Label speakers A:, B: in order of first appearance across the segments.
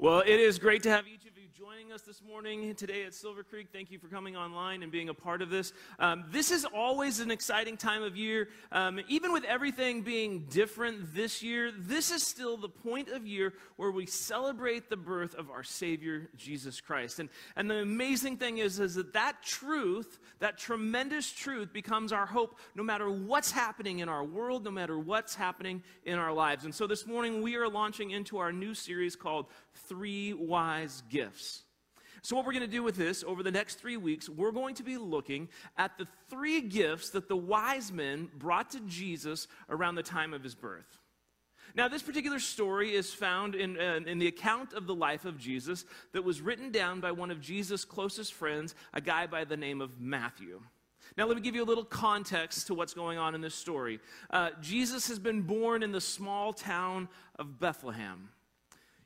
A: Well, it is great to have each of you joining us this morning today at Silver Creek. Thank you for coming online and being a part of this. Um, this is always an exciting time of year. Um, even with everything being different this year, this is still the point of year where we celebrate the birth of our Savior, Jesus Christ. And, and the amazing thing is, is that that truth, that tremendous truth, becomes our hope no matter what's happening in our world, no matter what's happening in our lives. And so this morning, we are launching into our new series called three wise gifts. So, what we're going to do with this over the next three weeks, we're going to be looking at the three gifts that the wise men brought to Jesus around the time of his birth. Now, this particular story is found in, uh, in the account of the life of Jesus that was written down by one of Jesus' closest friends, a guy by the name of Matthew. Now, let me give you a little context to what's going on in this story. Uh, Jesus has been born in the small town of Bethlehem.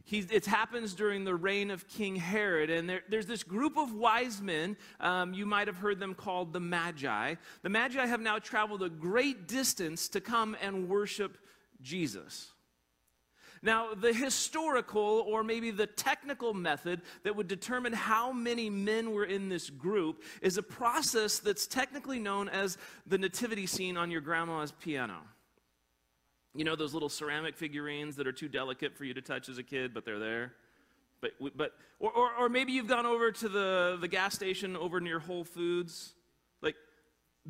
A: He's, it happens during the reign of King Herod, and there, there's this group of wise men. Um, you might have heard them called the Magi. The Magi have now traveled a great distance to come and worship Jesus. Now, the historical or maybe the technical method that would determine how many men were in this group is a process that's technically known as the nativity scene on your grandma's piano. You know those little ceramic figurines that are too delicate for you to touch as a kid, but they're there? But, but or, or, or maybe you've gone over to the, the gas station over near Whole Foods. Like,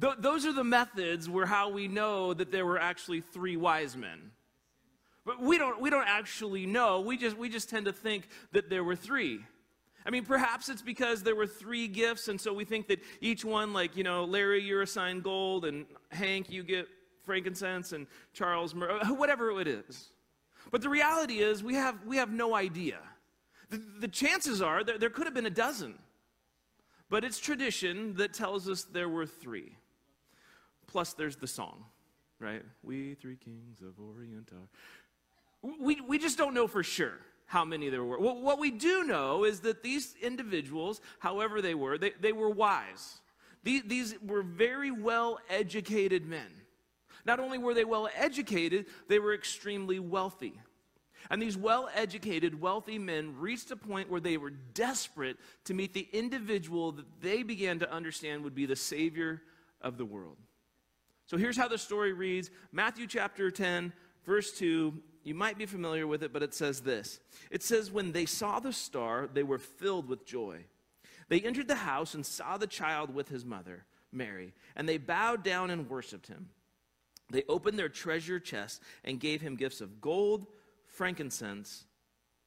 A: th- those are the methods where how we know that there were actually three wise men. But we don't, we don't actually know. We just, we just tend to think that there were three. I mean, perhaps it's because there were three gifts, and so we think that each one, like, you know, Larry, you're assigned gold, and Hank, you get frankincense and Charles Murray, uh, whatever it is. But the reality is, we have, we have no idea. The, the chances are there, there could have been a dozen. But it's tradition that tells us there were three. Plus, there's the song, right? We three kings of Orient are. We, we just don't know for sure how many there were. What, what we do know is that these individuals, however they were, they, they were wise. These, these were very well educated men. Not only were they well educated, they were extremely wealthy. And these well educated, wealthy men reached a point where they were desperate to meet the individual that they began to understand would be the Savior of the world. So here's how the story reads Matthew chapter 10, verse 2. You might be familiar with it, but it says this It says, When they saw the star, they were filled with joy. They entered the house and saw the child with his mother, Mary, and they bowed down and worshiped him. They opened their treasure chest and gave him gifts of gold, frankincense,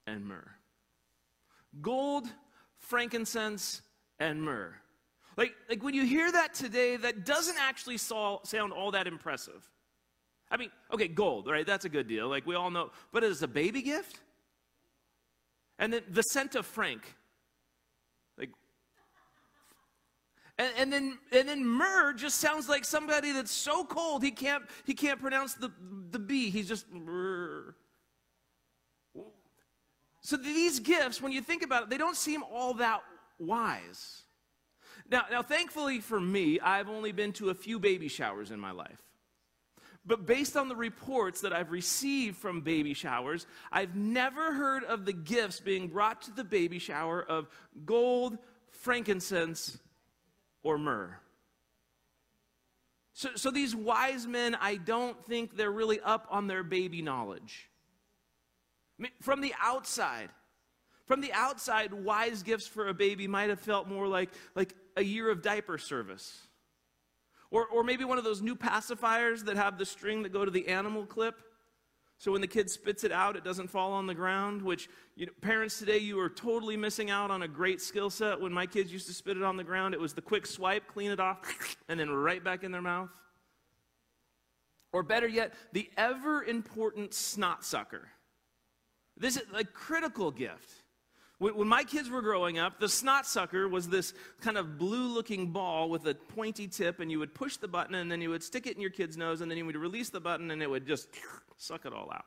A: and myrrh. Gold, frankincense, and myrrh. Like, like when you hear that today, that doesn't actually sound all that impressive. I mean, okay, gold, right? That's a good deal. Like we all know. But as a baby gift? And then the scent of frank. And, and, then, and then myrrh just sounds like somebody that's so cold he can't, he can't pronounce the, the B. He's just myrrh. So these gifts, when you think about it, they don't seem all that wise. Now, now, thankfully for me, I've only been to a few baby showers in my life. But based on the reports that I've received from baby showers, I've never heard of the gifts being brought to the baby shower of gold, frankincense, or myrrh. So, so these wise men, I don't think they're really up on their baby knowledge. I mean, from the outside, from the outside, wise gifts for a baby might have felt more like, like a year of diaper service. Or, or maybe one of those new pacifiers that have the string that go to the animal clip. So when the kid spits it out, it doesn't fall on the ground, which you know, parents today, you are totally missing out on a great skill set. When my kids used to spit it on the ground, it was the quick swipe, clean it off, and then right back in their mouth. Or better yet, the ever important snot sucker. This is a critical gift. When, my kids were growing up, the snot sucker was this kind of blue looking ball with a pointy tip, and you would push the button, and then you would stick it in your kid's nose, and then you would release the button, and it would just suck it all out.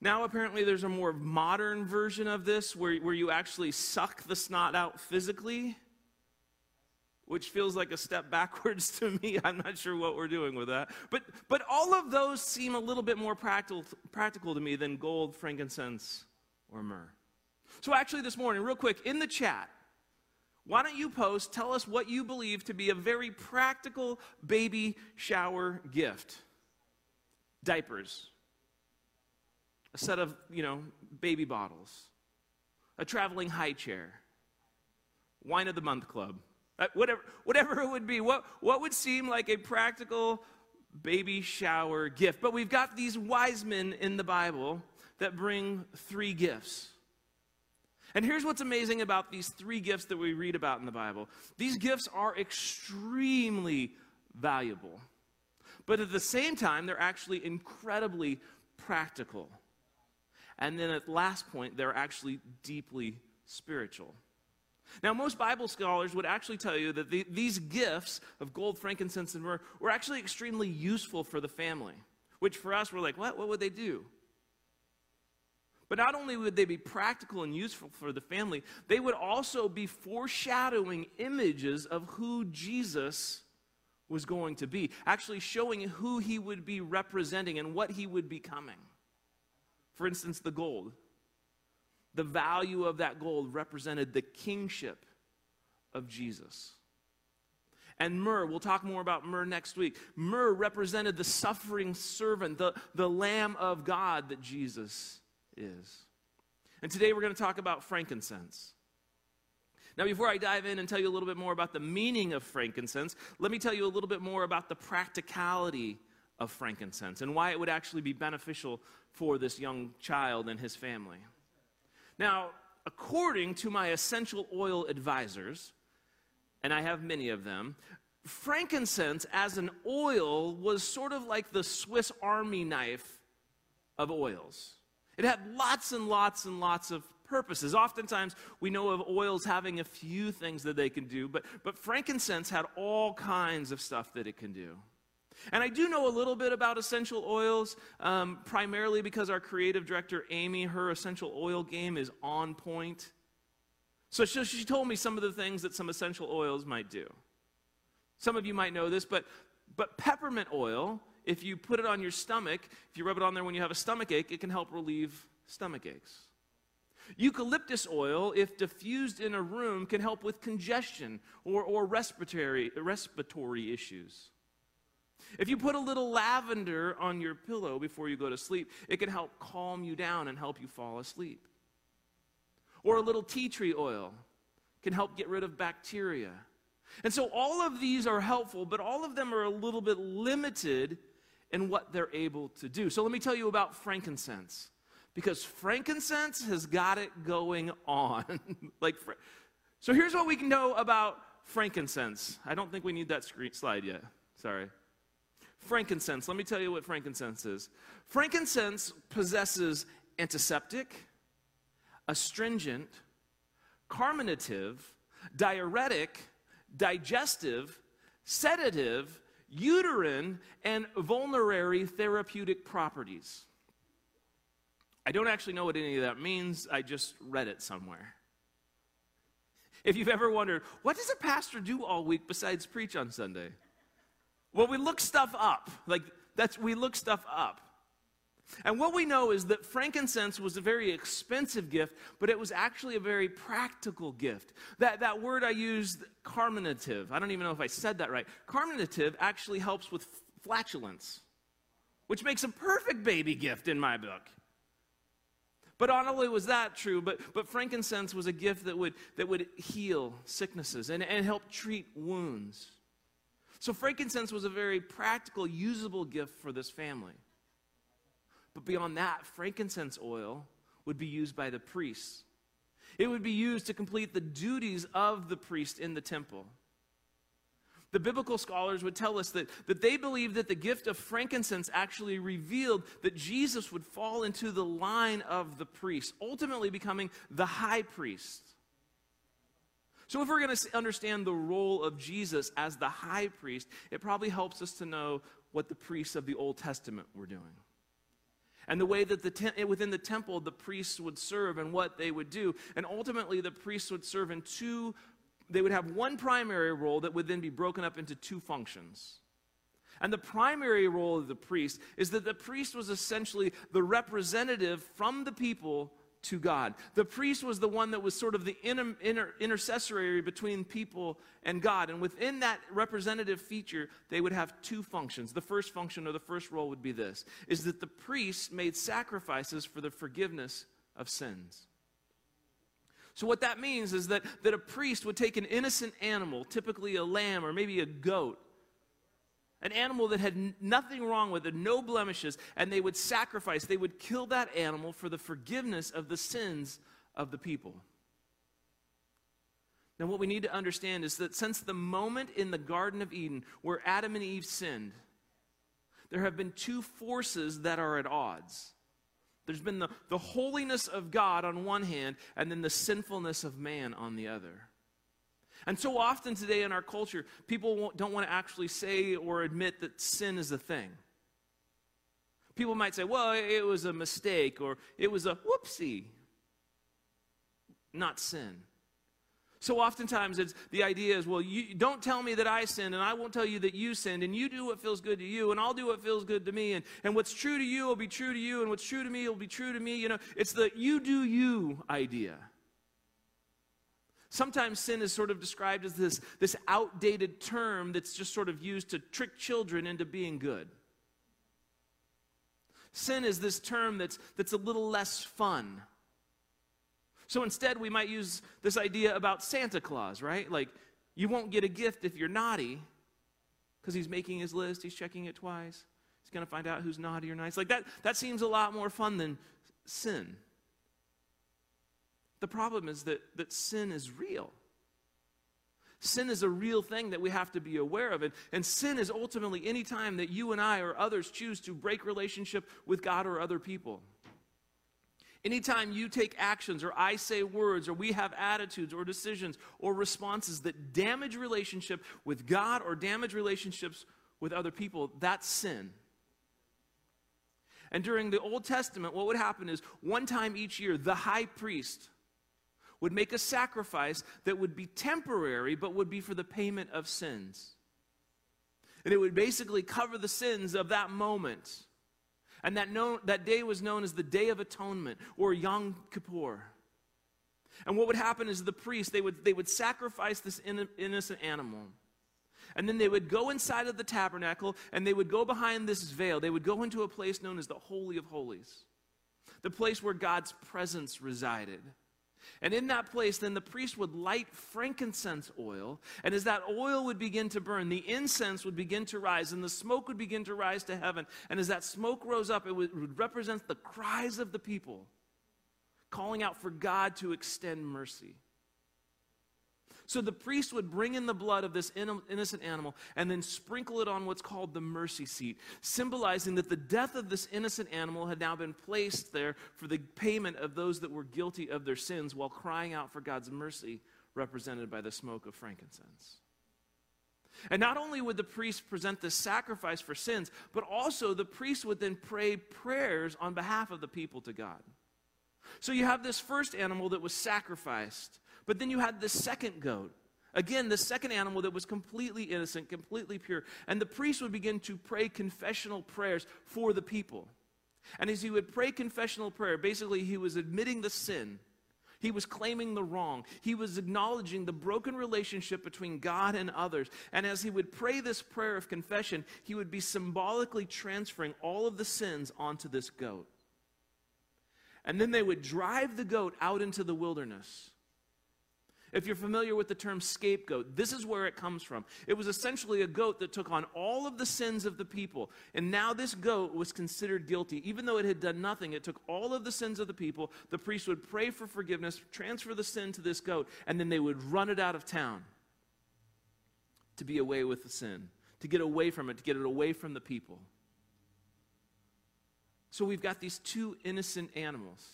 A: Now, apparently, there's a more modern version of this where, where you actually suck the snot out physically, which feels like a step backwards to me. I'm not sure what we're doing with that. But, but all of those seem a little bit more practical, practical to me than gold, frankincense, or myrrh? So, actually, this morning, real quick, in the chat, why don't you post, tell us what you believe to be a very practical baby shower gift? Diapers, a set of, you know, baby bottles, a traveling high chair, wine of the month club, uh, whatever, whatever it would be. What, what would seem like a practical baby shower gift? But we've got these wise men in the Bible that bring three gifts. And here's what's amazing about these three gifts that we read about in the Bible these gifts are extremely valuable, but at the same time, they're actually incredibly practical. And then at last point, they're actually deeply spiritual. Now, most Bible scholars would actually tell you that the, these gifts of gold, frankincense, and myrrh were actually extremely useful for the family, which for us, we're like, what? What would they do? But not only would they be practical and useful for the family, they would also be foreshadowing images of who Jesus was going to be, actually showing who he would be representing and what he would be coming. For instance, the gold. The value of that gold represented the kingship of Jesus. And myrrh, we'll talk more about myrrh next week. Myrrh represented the suffering servant, the, the Lamb of God that Jesus is. And today we're going to talk about frankincense. Now, before I dive in and tell you a little bit more about the meaning of frankincense, let me tell you a little bit more about the practicality of frankincense and why it would actually be beneficial for this young child and his family. Now, according to my essential oil advisors, and I have many of them, frankincense as an oil was sort of like the Swiss army knife of oils. It had lots and lots and lots of purposes. Oftentimes, we know of oils having a few things that they can do, but, but frankincense had all kinds of stuff that it can do. And I do know a little bit about essential oils, um, primarily because our creative director, Amy, her essential oil game is on point. So she, she told me some of the things that some essential oils might do. Some of you might know this, but, but peppermint oil if you put it on your stomach, if you rub it on there when you have a stomach ache, it can help relieve stomach aches. Eucalyptus oil, if diffused in a room, can help with congestion or, or respiratory, respiratory issues. If you put a little lavender on your pillow before you go to sleep, it can help calm you down and help you fall asleep. Or a little tea tree oil can help get rid of bacteria. And so all of these are helpful, but all of them are a little bit limited and what they're able to do. So let me tell you about frankincense. Because frankincense has got it going on. like so here's what we can know about frankincense. I don't think we need that screen slide yet. Sorry. Frankincense. Let me tell you what frankincense is. Frankincense possesses antiseptic, astringent, carminative, diuretic, digestive, sedative, uterine and vulnerary therapeutic properties. I don't actually know what any of that means, I just read it somewhere. If you've ever wondered, what does a pastor do all week besides preach on Sunday? Well, we look stuff up. Like that's we look stuff up. And what we know is that frankincense was a very expensive gift, but it was actually a very practical gift. That, that word I used, carminative, I don't even know if I said that right. Carminative actually helps with flatulence, which makes a perfect baby gift in my book. But not only was that true, but, but frankincense was a gift that would, that would heal sicknesses and, and help treat wounds. So frankincense was a very practical, usable gift for this family. But beyond that, frankincense oil would be used by the priests. It would be used to complete the duties of the priest in the temple. The biblical scholars would tell us that, that they believed that the gift of frankincense actually revealed that Jesus would fall into the line of the priests, ultimately becoming the high priest. So, if we're going to understand the role of Jesus as the high priest, it probably helps us to know what the priests of the Old Testament were doing and the way that the te- eh, within the temple the priests would serve and what they would do. And ultimately, the priests would serve in two, they would have one primary role that would then be broken up into two functions. And the primary role of the priest is that the priest was essentially the representative from the people to God. The priest was the one that was sort of the inter, inter, intercessory between people and God. And within that representative feature, they would have two functions. The first function or the first role would be this is that the priest made sacrifices for the forgiveness of sins. So, what that means is that, that a priest would take an innocent animal, typically a lamb or maybe a goat, an animal that had nothing wrong with it, no blemishes, and they would sacrifice, they would kill that animal for the forgiveness of the sins of the people. Now, what we need to understand is that since the moment in the Garden of Eden where Adam and Eve sinned, there have been two forces that are at odds. There's been the, the holiness of God on one hand, and then the sinfulness of man on the other. And so often today in our culture, people don't want to actually say or admit that sin is a thing. People might say, well, it was a mistake or it was a whoopsie. Not sin. So oftentimes it's the idea is, well, you don't tell me that I sinned, and I won't tell you that you sinned, and you do what feels good to you, and I'll do what feels good to me, and, and what's true to you will be true to you, and what's true to me will be true to me. You know, it's the you do you idea. Sometimes sin is sort of described as this, this outdated term that's just sort of used to trick children into being good. Sin is this term that's, that's a little less fun. So instead, we might use this idea about Santa Claus, right? Like, you won't get a gift if you're naughty because he's making his list, he's checking it twice. He's going to find out who's naughty or nice. Like, that, that seems a lot more fun than sin. The problem is that, that sin is real. Sin is a real thing that we have to be aware of. And, and sin is ultimately any time that you and I or others choose to break relationship with God or other people. Anytime you take actions or I say words or we have attitudes or decisions or responses that damage relationship with God or damage relationships with other people, that's sin. And during the Old Testament, what would happen is one time each year, the high priest would make a sacrifice that would be temporary but would be for the payment of sins. And it would basically cover the sins of that moment. And that, known, that day was known as the Day of Atonement or Yom Kippur. And what would happen is the priest, they would, they would sacrifice this innocent animal. And then they would go inside of the tabernacle and they would go behind this veil. They would go into a place known as the Holy of Holies, the place where God's presence resided. And in that place, then the priest would light frankincense oil. And as that oil would begin to burn, the incense would begin to rise, and the smoke would begin to rise to heaven. And as that smoke rose up, it would, would represent the cries of the people, calling out for God to extend mercy. So the priest would bring in the blood of this innocent animal and then sprinkle it on what's called the mercy seat, symbolizing that the death of this innocent animal had now been placed there for the payment of those that were guilty of their sins while crying out for God's mercy, represented by the smoke of frankincense. And not only would the priest present this sacrifice for sins, but also the priest would then pray prayers on behalf of the people to God. So you have this first animal that was sacrificed but then you had the second goat. Again, the second animal that was completely innocent, completely pure. And the priest would begin to pray confessional prayers for the people. And as he would pray confessional prayer, basically he was admitting the sin. He was claiming the wrong. He was acknowledging the broken relationship between God and others. And as he would pray this prayer of confession, he would be symbolically transferring all of the sins onto this goat. And then they would drive the goat out into the wilderness. If you're familiar with the term scapegoat, this is where it comes from. It was essentially a goat that took on all of the sins of the people. And now this goat was considered guilty. Even though it had done nothing, it took all of the sins of the people. The priest would pray for forgiveness, transfer the sin to this goat, and then they would run it out of town to be away with the sin, to get away from it, to get it away from the people. So we've got these two innocent animals.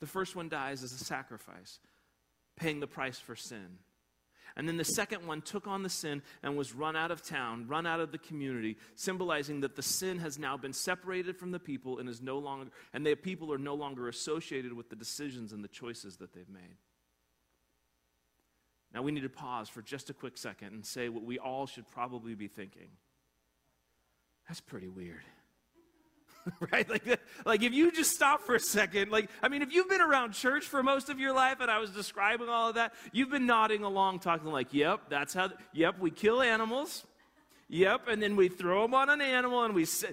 A: The first one dies as a sacrifice paying the price for sin. And then the second one took on the sin and was run out of town, run out of the community, symbolizing that the sin has now been separated from the people and is no longer and the people are no longer associated with the decisions and the choices that they've made. Now we need to pause for just a quick second and say what we all should probably be thinking. That's pretty weird. right? Like, like if you just stop for a second, like, I mean, if you've been around church for most of your life and I was describing all of that, you've been nodding along, talking like, yep, that's how, yep, we kill animals. Yep, and then we throw them on an animal and we say,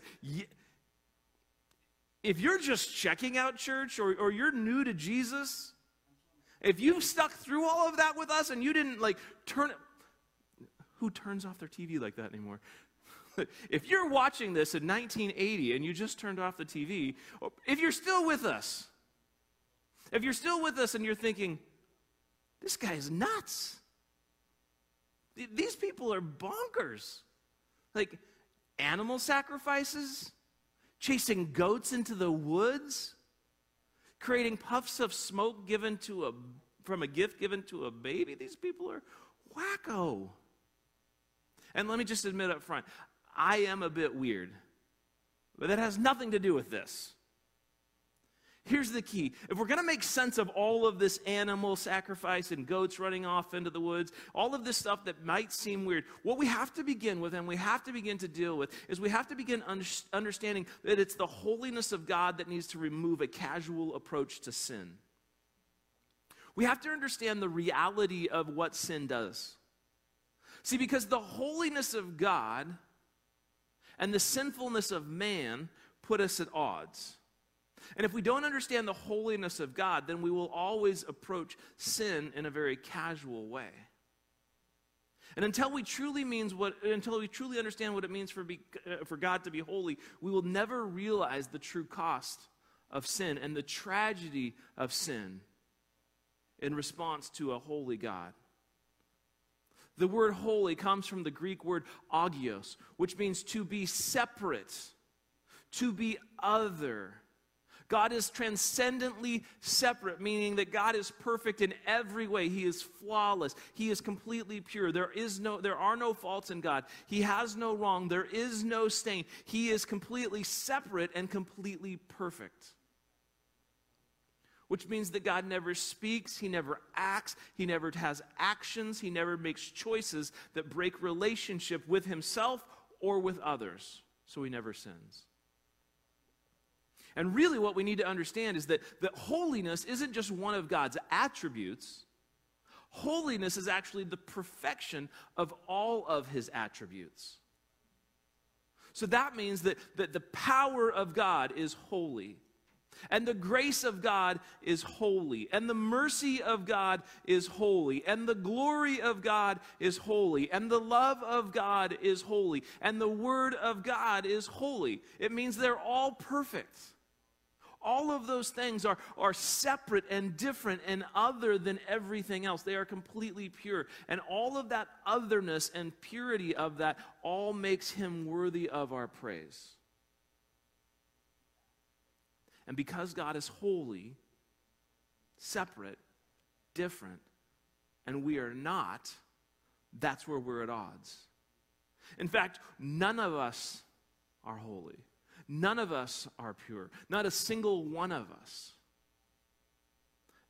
A: if you're just checking out church or, or you're new to Jesus, if you've stuck through all of that with us and you didn't like turn who turns off their TV like that anymore? if you're watching this in 1980 and you just turned off the TV, if you're still with us, if you're still with us and you're thinking, this guy is nuts, these people are bonkers. Like animal sacrifices, chasing goats into the woods, creating puffs of smoke given to a from a gift given to a baby. These people are wacko. And let me just admit up front, I am a bit weird. But that has nothing to do with this. Here's the key. If we're going to make sense of all of this animal sacrifice and goats running off into the woods, all of this stuff that might seem weird, what we have to begin with and we have to begin to deal with is we have to begin under- understanding that it's the holiness of God that needs to remove a casual approach to sin. We have to understand the reality of what sin does. See, because the holiness of God and the sinfulness of man put us at odds. And if we don't understand the holiness of God, then we will always approach sin in a very casual way. And until we truly means what, until we truly understand what it means for, be, uh, for God to be holy, we will never realize the true cost of sin and the tragedy of sin in response to a holy God. The word holy comes from the Greek word agios, which means to be separate, to be other. God is transcendently separate, meaning that God is perfect in every way. He is flawless. He is completely pure. There is no there are no faults in God. He has no wrong. There is no stain. He is completely separate and completely perfect which means that God never speaks, He never acts, He never has actions, He never makes choices that break relationship with Himself or with others. So He never sins. And really, what we need to understand is that, that holiness isn't just one of God's attributes. Holiness is actually the perfection of all of his attributes. So that means that, that the power of God is holy. And the grace of God is holy. And the mercy of God is holy. And the glory of God is holy. And the love of God is holy. And the word of God is holy. It means they're all perfect. All of those things are, are separate and different and other than everything else. They are completely pure. And all of that otherness and purity of that all makes him worthy of our praise. And because God is holy, separate, different, and we are not, that's where we're at odds. In fact, none of us are holy. None of us are pure. Not a single one of us.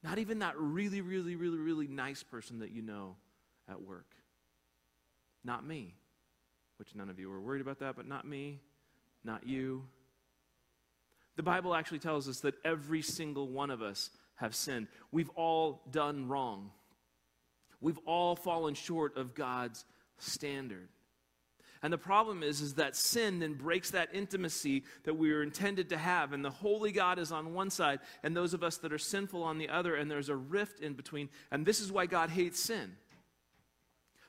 A: Not even that really, really, really, really nice person that you know at work. Not me, which none of you were worried about that, but not me, not you, the Bible actually tells us that every single one of us have sinned. We've all done wrong. We've all fallen short of God's standard. And the problem is, is that sin then breaks that intimacy that we were intended to have. And the holy God is on one side, and those of us that are sinful on the other, and there's a rift in between. And this is why God hates sin.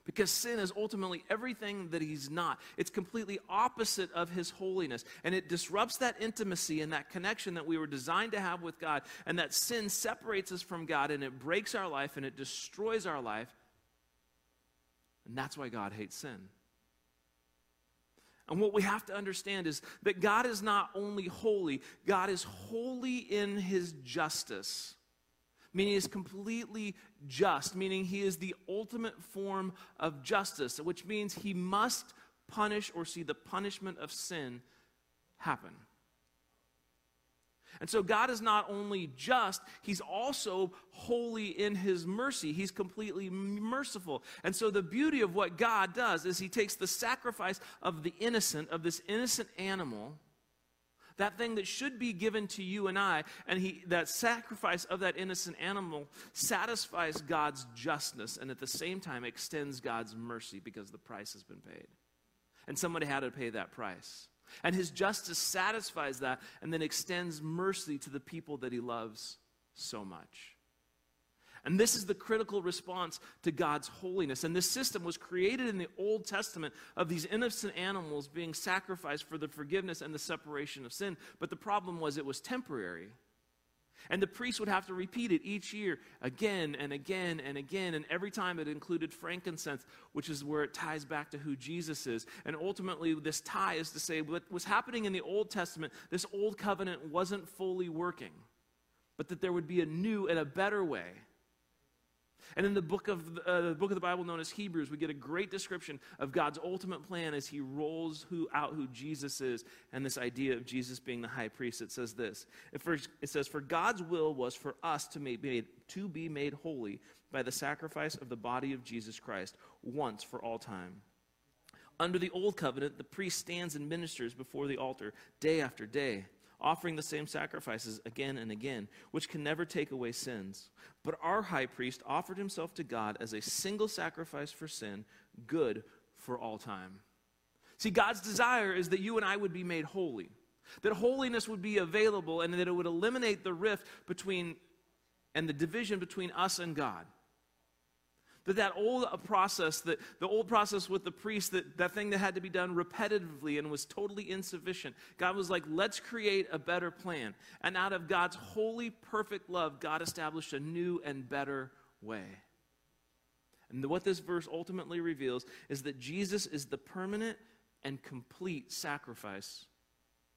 A: Because sin is ultimately everything that he's not. It's completely opposite of his holiness. And it disrupts that intimacy and that connection that we were designed to have with God. And that sin separates us from God and it breaks our life and it destroys our life. And that's why God hates sin. And what we have to understand is that God is not only holy, God is holy in his justice meaning is completely just, meaning he is the ultimate form of justice, which means he must punish or see the punishment of sin happen. And so God is not only just, He's also holy in His mercy. He's completely merciful. And so the beauty of what God does is He takes the sacrifice of the innocent, of this innocent animal, that thing that should be given to you and I, and he, that sacrifice of that innocent animal satisfies God's justness and at the same time extends God's mercy because the price has been paid. And somebody had to pay that price. And his justice satisfies that and then extends mercy to the people that he loves so much. And this is the critical response to God's holiness. And this system was created in the Old Testament of these innocent animals being sacrificed for the forgiveness and the separation of sin. But the problem was it was temporary. And the priest would have to repeat it each year again and again and again. And every time it included frankincense, which is where it ties back to who Jesus is. And ultimately, this tie is to say what was happening in the Old Testament, this old covenant wasn't fully working, but that there would be a new and a better way and in the book of uh, the book of the Bible known as Hebrews, we get a great description of God's ultimate plan as He rolls who out who Jesus is, and this idea of Jesus being the high priest. It says this. It, first, it says, "For God's will was for us to made to be made holy by the sacrifice of the body of Jesus Christ once for all time." Under the old covenant, the priest stands and ministers before the altar day after day offering the same sacrifices again and again, which can never take away sins. But our high priest offered himself to God as a single sacrifice for sin, good for all time. See, God's desire is that you and I would be made holy, that holiness would be available, and that it would eliminate the rift between and the division between us and God. That that old process, that the old process with the priest, that, that thing that had to be done repetitively and was totally insufficient, God was like, let's create a better plan. And out of God's holy, perfect love, God established a new and better way. And what this verse ultimately reveals is that Jesus is the permanent and complete sacrifice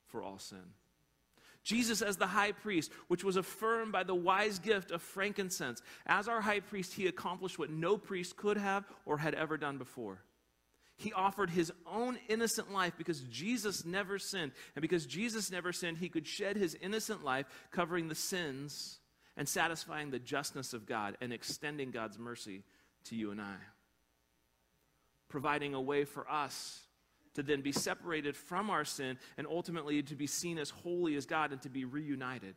A: for all sin. Jesus as the high priest, which was affirmed by the wise gift of frankincense. As our high priest, he accomplished what no priest could have or had ever done before. He offered his own innocent life because Jesus never sinned. And because Jesus never sinned, he could shed his innocent life, covering the sins and satisfying the justness of God and extending God's mercy to you and I. Providing a way for us to then be separated from our sin and ultimately to be seen as holy as God and to be reunited.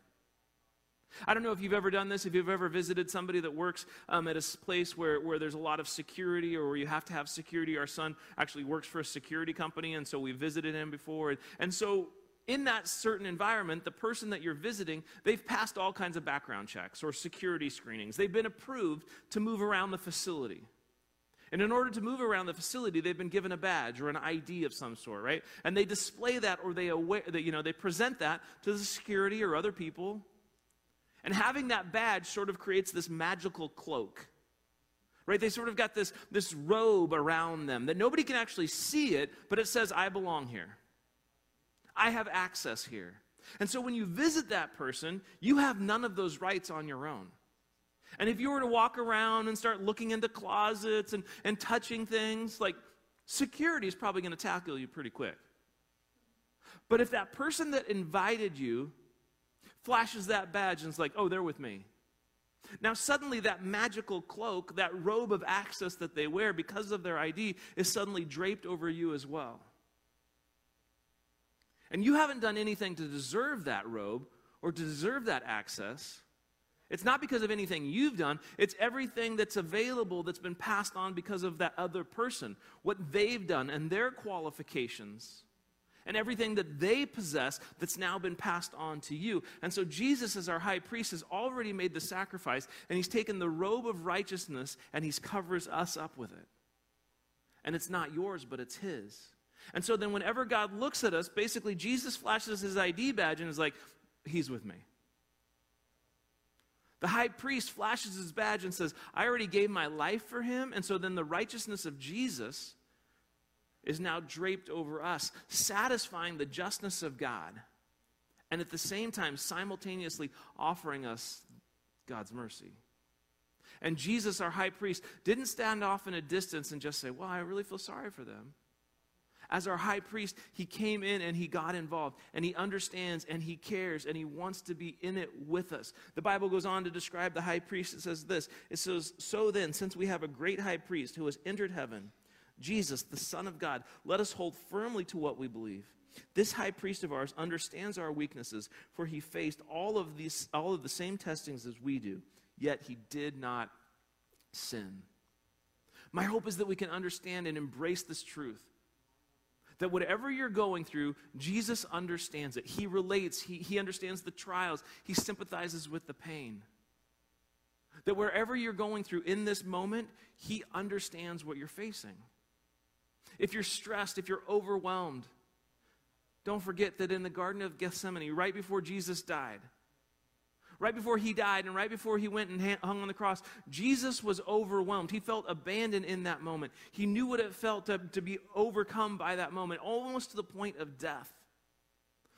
A: I don't know if you've ever done this, if you've ever visited somebody that works um, at a place where, where there's a lot of security or where you have to have security. Our son actually works for a security company, and so we visited him before. And, and so, in that certain environment, the person that you're visiting, they've passed all kinds of background checks or security screenings. They've been approved to move around the facility. And in order to move around the facility, they've been given a badge or an ID of some sort, right? And they display that or they aware you know they present that to the security or other people. And having that badge sort of creates this magical cloak. Right? They sort of got this, this robe around them that nobody can actually see it, but it says, I belong here. I have access here. And so when you visit that person, you have none of those rights on your own. And if you were to walk around and start looking into closets and, and touching things, like security is probably going to tackle you pretty quick. But if that person that invited you flashes that badge and is like, oh, they're with me. Now, suddenly, that magical cloak, that robe of access that they wear because of their ID, is suddenly draped over you as well. And you haven't done anything to deserve that robe or to deserve that access. It's not because of anything you've done, it's everything that's available that's been passed on because of that other person, what they've done and their qualifications, and everything that they possess that's now been passed on to you. And so Jesus, as our high priest, has already made the sacrifice, and he's taken the robe of righteousness and he's covers us up with it. And it's not yours, but it's his. And so then, whenever God looks at us, basically Jesus flashes his ID badge and is like, He's with me. The high priest flashes his badge and says, I already gave my life for him. And so then the righteousness of Jesus is now draped over us, satisfying the justness of God, and at the same time, simultaneously offering us God's mercy. And Jesus, our high priest, didn't stand off in a distance and just say, Well, I really feel sorry for them as our high priest, he came in and he got involved and he understands and he cares and he wants to be in it with us. The Bible goes on to describe the high priest. It says this It says, So then, since we have a great high priest who has entered heaven, Jesus, the Son of God, let us hold firmly to what we believe. This high priest of ours understands our weaknesses, for he faced all of these all of the same testings as we do, yet he did not sin. My hope is that we can understand and embrace this truth. That whatever you're going through, Jesus understands it. He relates, he, he understands the trials, he sympathizes with the pain. That wherever you're going through in this moment, he understands what you're facing. If you're stressed, if you're overwhelmed, don't forget that in the Garden of Gethsemane, right before Jesus died, right before he died and right before he went and hung on the cross, Jesus was overwhelmed. He felt abandoned in that moment. He knew what it felt to, to be overcome by that moment, almost to the point of death.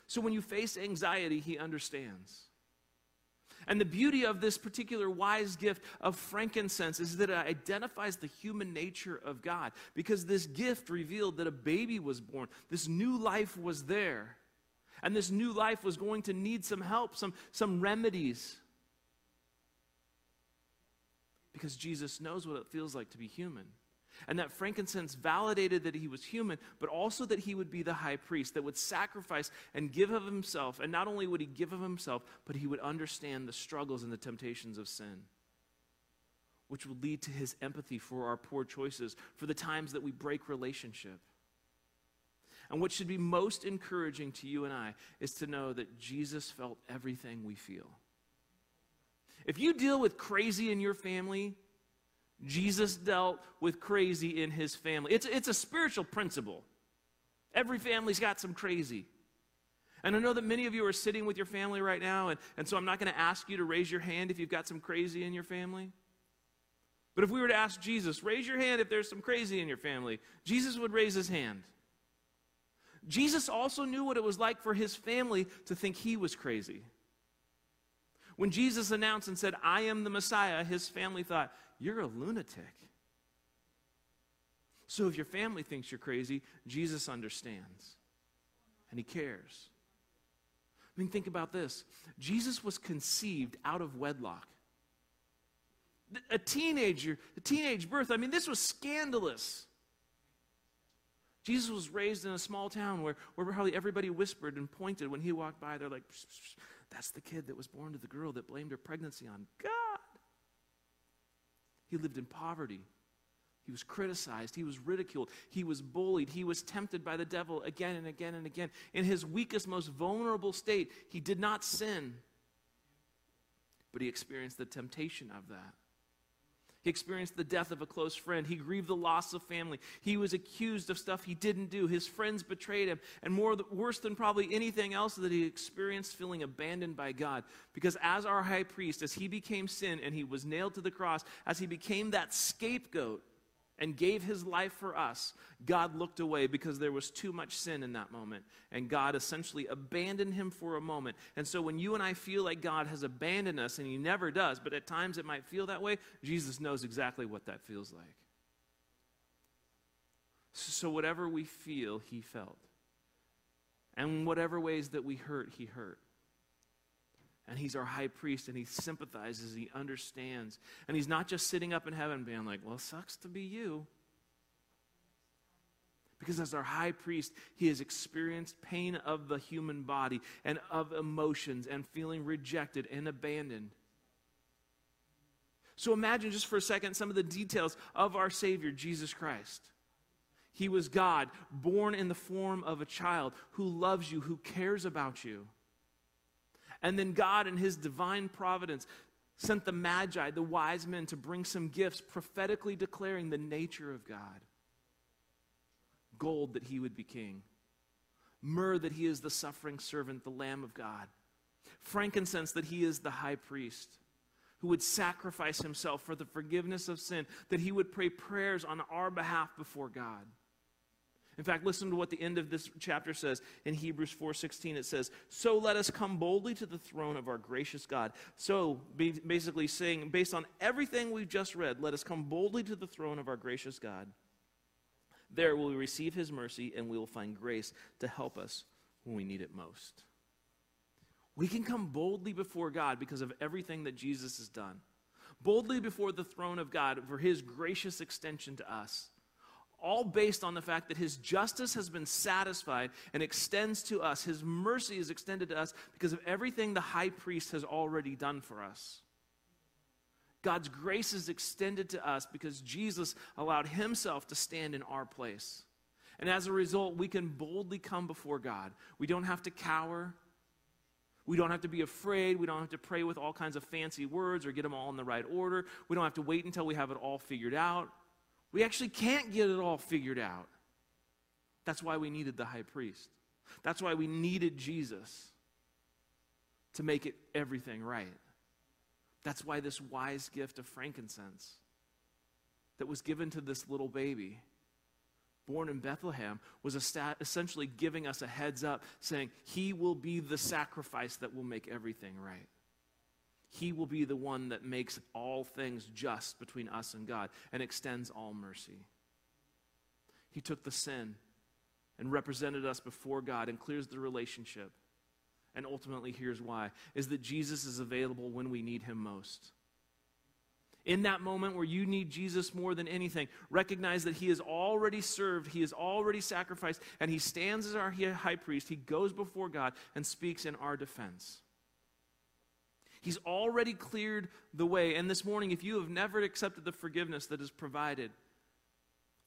A: So when you face anxiety, he understands. And the beauty of this particular wise gift of frankincense is that it identifies the human nature of God because this gift revealed that a baby was born, this new life was there. And this new life was going to need some help, some, some remedies. Because Jesus knows what it feels like to be human. And that frankincense validated that he was human, but also that he would be the high priest that would sacrifice and give of himself. And not only would he give of himself, but he would understand the struggles and the temptations of sin, which would lead to his empathy for our poor choices, for the times that we break relationship. And what should be most encouraging to you and I is to know that Jesus felt everything we feel. If you deal with crazy in your family, Jesus dealt with crazy in his family. It's, it's a spiritual principle. Every family's got some crazy. And I know that many of you are sitting with your family right now, and, and so I'm not going to ask you to raise your hand if you've got some crazy in your family. But if we were to ask Jesus, raise your hand if there's some crazy in your family, Jesus would raise his hand. Jesus also knew what it was like for his family to think he was crazy. When Jesus announced and said, I am the Messiah, his family thought, You're a lunatic. So if your family thinks you're crazy, Jesus understands and he cares. I mean, think about this Jesus was conceived out of wedlock. A teenager, a teenage birth, I mean, this was scandalous. Jesus was raised in a small town where, where probably everybody whispered and pointed when he walked by. They're like, psh, psh, that's the kid that was born to the girl that blamed her pregnancy on God. He lived in poverty. He was criticized. He was ridiculed. He was bullied. He was tempted by the devil again and again and again. In his weakest, most vulnerable state, he did not sin, but he experienced the temptation of that. He experienced the death of a close friend. He grieved the loss of family. He was accused of stuff he didn't do. His friends betrayed him. And more worse than probably anything else that he experienced feeling abandoned by God. Because as our high priest, as he became sin and he was nailed to the cross, as he became that scapegoat, and gave his life for us, God looked away because there was too much sin in that moment. And God essentially abandoned him for a moment. And so when you and I feel like God has abandoned us, and he never does, but at times it might feel that way, Jesus knows exactly what that feels like. So whatever we feel, he felt. And whatever ways that we hurt, he hurt. And he's our high priest, and he sympathizes, he understands. And he's not just sitting up in heaven being like, well, sucks to be you. Because as our high priest, he has experienced pain of the human body and of emotions and feeling rejected and abandoned. So imagine just for a second some of the details of our Savior, Jesus Christ. He was God, born in the form of a child who loves you, who cares about you. And then God, in his divine providence, sent the Magi, the wise men, to bring some gifts, prophetically declaring the nature of God gold that he would be king, myrrh that he is the suffering servant, the Lamb of God, frankincense that he is the high priest. Who would sacrifice himself for the forgiveness of sin, that he would pray prayers on our behalf before God. In fact, listen to what the end of this chapter says in Hebrews 4:16 it says, "So let us come boldly to the throne of our gracious God." So basically saying based on everything we've just read, let us come boldly to the throne of our gracious God. There will we receive his mercy and we will find grace to help us when we need it most. We can come boldly before God because of everything that Jesus has done. Boldly before the throne of God for his gracious extension to us all based on the fact that his justice has been satisfied and extends to us. His mercy is extended to us because of everything the high priest has already done for us. God's grace is extended to us because Jesus allowed himself to stand in our place. And as a result, we can boldly come before God. We don't have to cower. We don't have to be afraid. We don't have to pray with all kinds of fancy words or get them all in the right order. We don't have to wait until we have it all figured out. We actually can't get it all figured out. That's why we needed the high priest. That's why we needed Jesus to make it everything right. That's why this wise gift of frankincense that was given to this little baby born in Bethlehem was essentially giving us a heads up saying, He will be the sacrifice that will make everything right. He will be the one that makes all things just between us and God and extends all mercy. He took the sin and represented us before God and clears the relationship. And ultimately, here's why is that Jesus is available when we need him most. In that moment where you need Jesus more than anything, recognize that He has already served, He has already sacrificed, and He stands as our high priest. He goes before God and speaks in our defense. He's already cleared the way. And this morning, if you have never accepted the forgiveness that is provided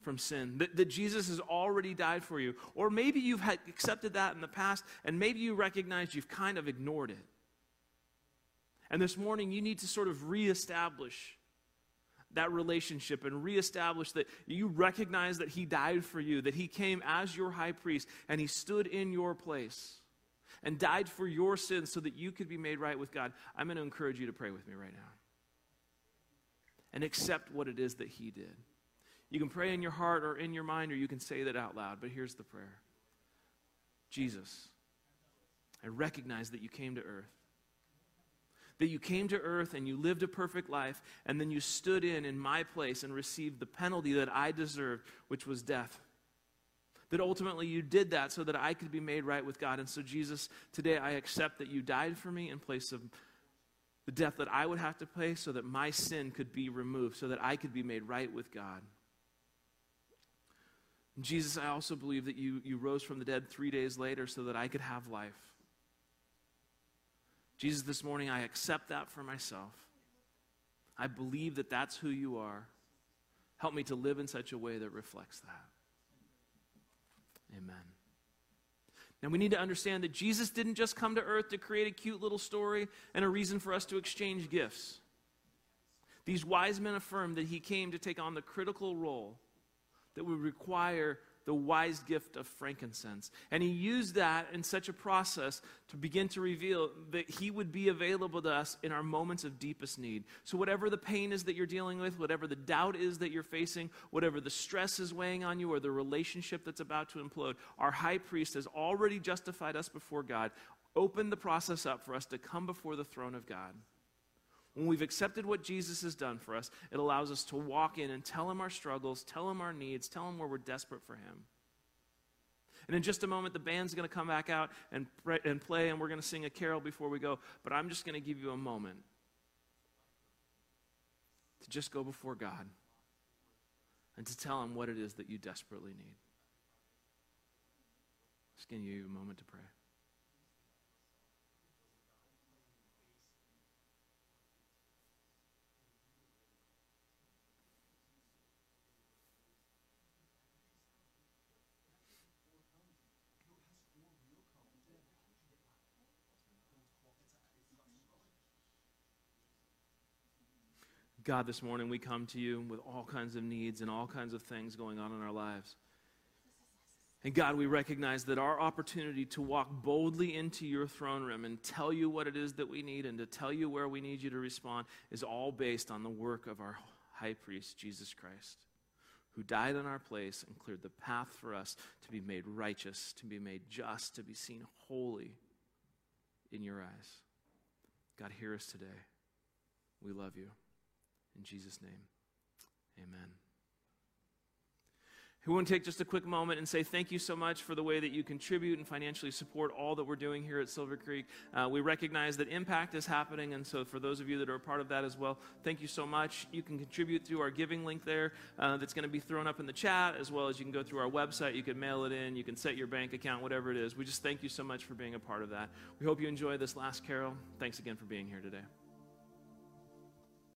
A: from sin, that, that Jesus has already died for you, or maybe you've had, accepted that in the past, and maybe you recognize you've kind of ignored it. And this morning, you need to sort of reestablish that relationship and reestablish that you recognize that He died for you, that He came as your high priest, and He stood in your place and died for your sins so that you could be made right with God. I'm going to encourage you to pray with me right now and accept what it is that He did. You can pray in your heart or in your mind, or you can say that out loud, but here's the prayer Jesus, I recognize that you came to earth that you came to earth and you lived a perfect life, and then you stood in in my place and received the penalty that I deserved, which was death. That ultimately you did that so that I could be made right with God. And so, Jesus, today I accept that you died for me in place of the death that I would have to pay so that my sin could be removed, so that I could be made right with God. Jesus, I also believe that you, you rose from the dead three days later so that I could have life. Jesus, this morning I accept that for myself. I believe that that's who you are. Help me to live in such a way that reflects that. Amen. Now we need to understand that Jesus didn't just come to earth to create a cute little story and a reason for us to exchange gifts. These wise men affirm that he came to take on the critical role that would require the wise gift of frankincense. And he used that in such a process to begin to reveal that he would be available to us in our moments of deepest need. So, whatever the pain is that you're dealing with, whatever the doubt is that you're facing, whatever the stress is weighing on you, or the relationship that's about to implode, our high priest has already justified us before God, Open the process up for us to come before the throne of God. When we've accepted what Jesus has done for us, it allows us to walk in and tell him our struggles, tell him our needs, tell him where we're desperate for him. And in just a moment, the band's going to come back out and, pray, and play, and we're going to sing a carol before we go. But I'm just going to give you a moment to just go before God and to tell him what it is that you desperately need. Just give you a moment to pray. God, this morning we come to you with all kinds of needs and all kinds of things going on in our lives. And God, we recognize that our opportunity to walk boldly into your throne room and tell you what it is that we need and to tell you where we need you to respond is all based on the work of our high priest, Jesus Christ, who died in our place and cleared the path for us to be made righteous, to be made just, to be seen holy in your eyes. God, hear us today. We love you. In Jesus' name, amen. We want to take just a quick moment and say thank you so much for the way that you contribute and financially support all that we're doing here at Silver Creek. Uh, we recognize that impact is happening, and so for those of you that are a part of that as well, thank you so much. You can contribute through our giving link there uh, that's going to be thrown up in the chat, as well as you can go through our website. You can mail it in, you can set your bank account, whatever it is. We just thank you so much for being a part of that. We hope you enjoy this last carol. Thanks again for being here today.